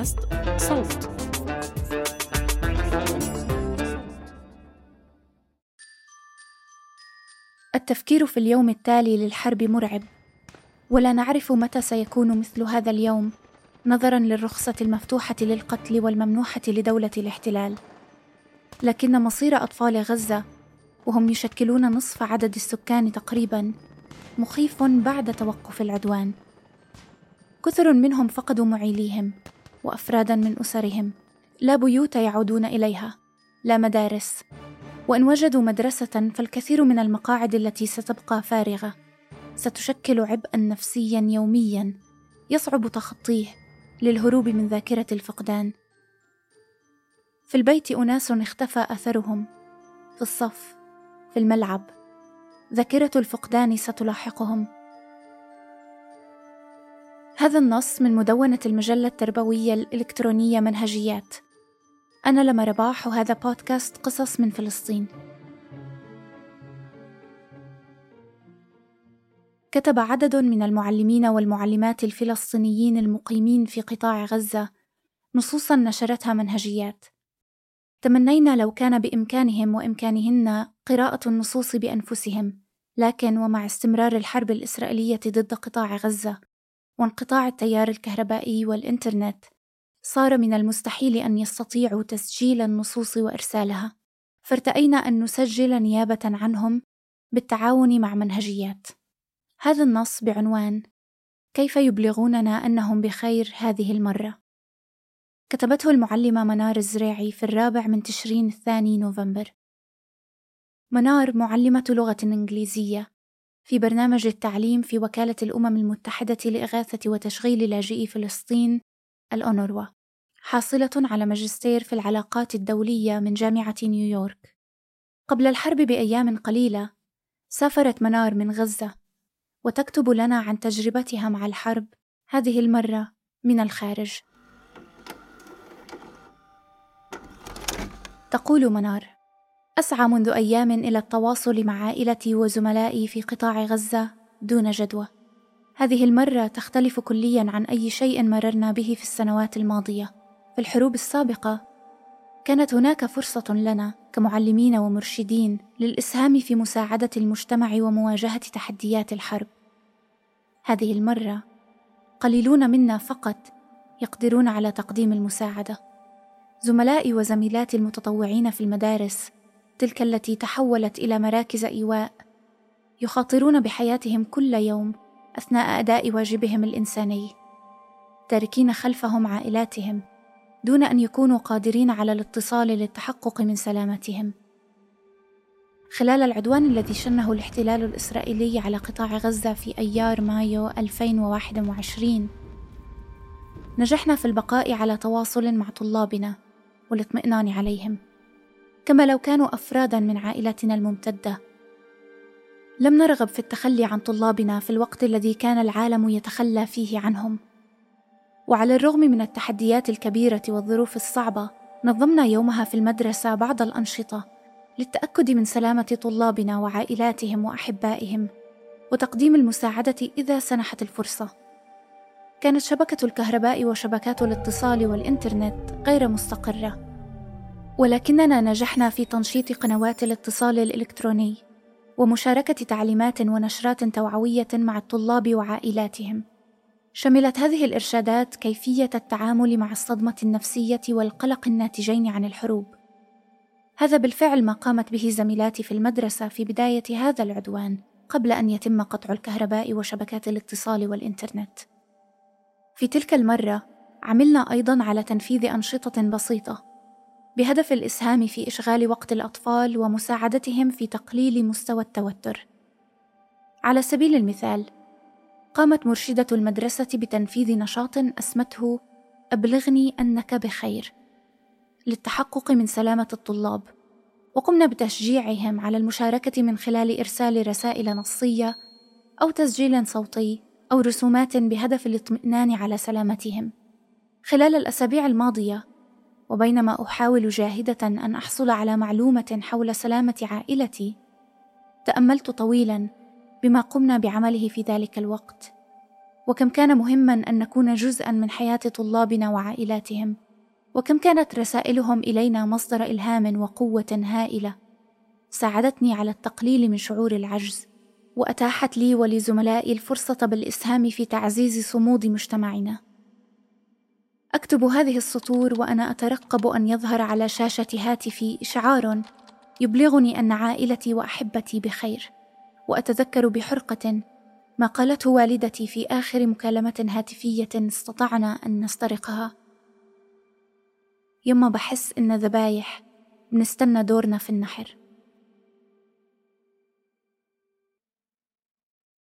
بودكاست صوت. التفكير في اليوم التالي للحرب مرعب ولا نعرف متى سيكون مثل هذا اليوم نظرا للرخصة المفتوحة للقتل والممنوحة لدولة الاحتلال. لكن مصير أطفال غزة وهم يشكلون نصف عدد السكان تقريبا مخيف بعد توقف العدوان. كثر منهم فقدوا معيليهم. وأفرادا من أسرهم. لا بيوت يعودون إليها. لا مدارس. وإن وجدوا مدرسة فالكثير من المقاعد التي ستبقى فارغة. ستشكل عبئا نفسيا يوميا. يصعب تخطيه للهروب من ذاكرة الفقدان. في البيت أناس اختفى أثرهم. في الصف. في الملعب. ذاكرة الفقدان ستلاحقهم. هذا النص من مدونة المجلة التربوية الإلكترونية منهجيات. أنا لما رباح وهذا بودكاست قصص من فلسطين. كتب عدد من المعلمين والمعلمات الفلسطينيين المقيمين في قطاع غزة نصوصا نشرتها منهجيات. تمنينا لو كان بإمكانهم وإمكانهن قراءة النصوص بأنفسهم لكن ومع استمرار الحرب الإسرائيلية ضد قطاع غزة وانقطاع التيار الكهربائي والإنترنت صار من المستحيل أن يستطيعوا تسجيل النصوص وإرسالها. فارتأينا أن نسجل نيابة عنهم بالتعاون مع منهجيات. هذا النص بعنوان كيف يبلغوننا أنهم بخير هذه المرة؟ كتبته المعلمة منار الزريعي في الرابع من تشرين الثاني نوفمبر. منار معلمة لغة إنجليزية. في برنامج التعليم في وكالة الأمم المتحدة لإغاثة وتشغيل لاجئي فلسطين الأونروا حاصلة على ماجستير في العلاقات الدولية من جامعة نيويورك. قبل الحرب بأيام قليلة سافرت منار من غزة وتكتب لنا عن تجربتها مع الحرب هذه المرة من الخارج. تقول منار أسعى منذ أيام إلى التواصل مع عائلتي وزملائي في قطاع غزة دون جدوى. هذه المرة تختلف كليا عن أي شيء مررنا به في السنوات الماضية. في الحروب السابقة كانت هناك فرصة لنا كمعلمين ومرشدين للإسهام في مساعدة المجتمع ومواجهة تحديات الحرب. هذه المرة قليلون منا فقط يقدرون على تقديم المساعدة. زملائي وزميلاتي المتطوعين في المدارس تلك التي تحولت إلى مراكز إيواء يخاطرون بحياتهم كل يوم أثناء أداء واجبهم الإنساني تاركين خلفهم عائلاتهم دون أن يكونوا قادرين على الاتصال للتحقق من سلامتهم. خلال العدوان الذي شنه الاحتلال الإسرائيلي على قطاع غزة في أيار مايو 2021 نجحنا في البقاء على تواصل مع طلابنا والاطمئنان عليهم. كما لو كانوا أفرادا من عائلتنا الممتدة. لم نرغب في التخلي عن طلابنا في الوقت الذي كان العالم يتخلى فيه عنهم. وعلى الرغم من التحديات الكبيرة والظروف الصعبة نظمنا يومها في المدرسة بعض الأنشطة للتأكد من سلامة طلابنا وعائلاتهم وأحبائهم وتقديم المساعدة إذا سنحت الفرصة. كانت شبكة الكهرباء وشبكات الاتصال والإنترنت غير مستقرة. ولكننا نجحنا في تنشيط قنوات الاتصال الإلكتروني ومشاركة تعليمات ونشرات توعوية مع الطلاب وعائلاتهم. شملت هذه الإرشادات كيفية التعامل مع الصدمة النفسية والقلق الناتجين عن الحروب. هذا بالفعل ما قامت به زميلاتي في المدرسة في بداية هذا العدوان قبل أن يتم قطع الكهرباء وشبكات الاتصال والإنترنت. في تلك المرة عملنا أيضا على تنفيذ أنشطة بسيطة بهدف الإسهام في إشغال وقت الأطفال ومساعدتهم في تقليل مستوى التوتر. على سبيل المثال قامت مرشدة المدرسة بتنفيذ نشاط أسمته أبلغني أنك بخير للتحقق من سلامة الطلاب. وقمنا بتشجيعهم على المشاركة من خلال إرسال رسائل نصية أو تسجيل صوتي أو رسومات بهدف الاطمئنان على سلامتهم. خلال الأسابيع الماضية وبينما أحاول جاهدة أن أحصل على معلومة حول سلامة عائلتي تأملت طويلا بما قمنا بعمله في ذلك الوقت وكم كان مهما أن نكون جزءا من حياة طلابنا وعائلاتهم وكم كانت رسائلهم إلينا مصدر إلهام وقوة هائلة ساعدتني على التقليل من شعور العجز وأتاحت لي ولزملائي الفرصة بالإسهام في تعزيز صمود مجتمعنا. أكتب هذه السطور وأنا أترقب أن يظهر على شاشة هاتفي اشعار يبلغني أن عائلتي وأحبتي بخير وأتذكر بحرقة ما قالته والدتي في آخر مكالمة هاتفية استطعنا أن نسترقها. يما بحس إن ذبايح بنستنى دورنا في النحر.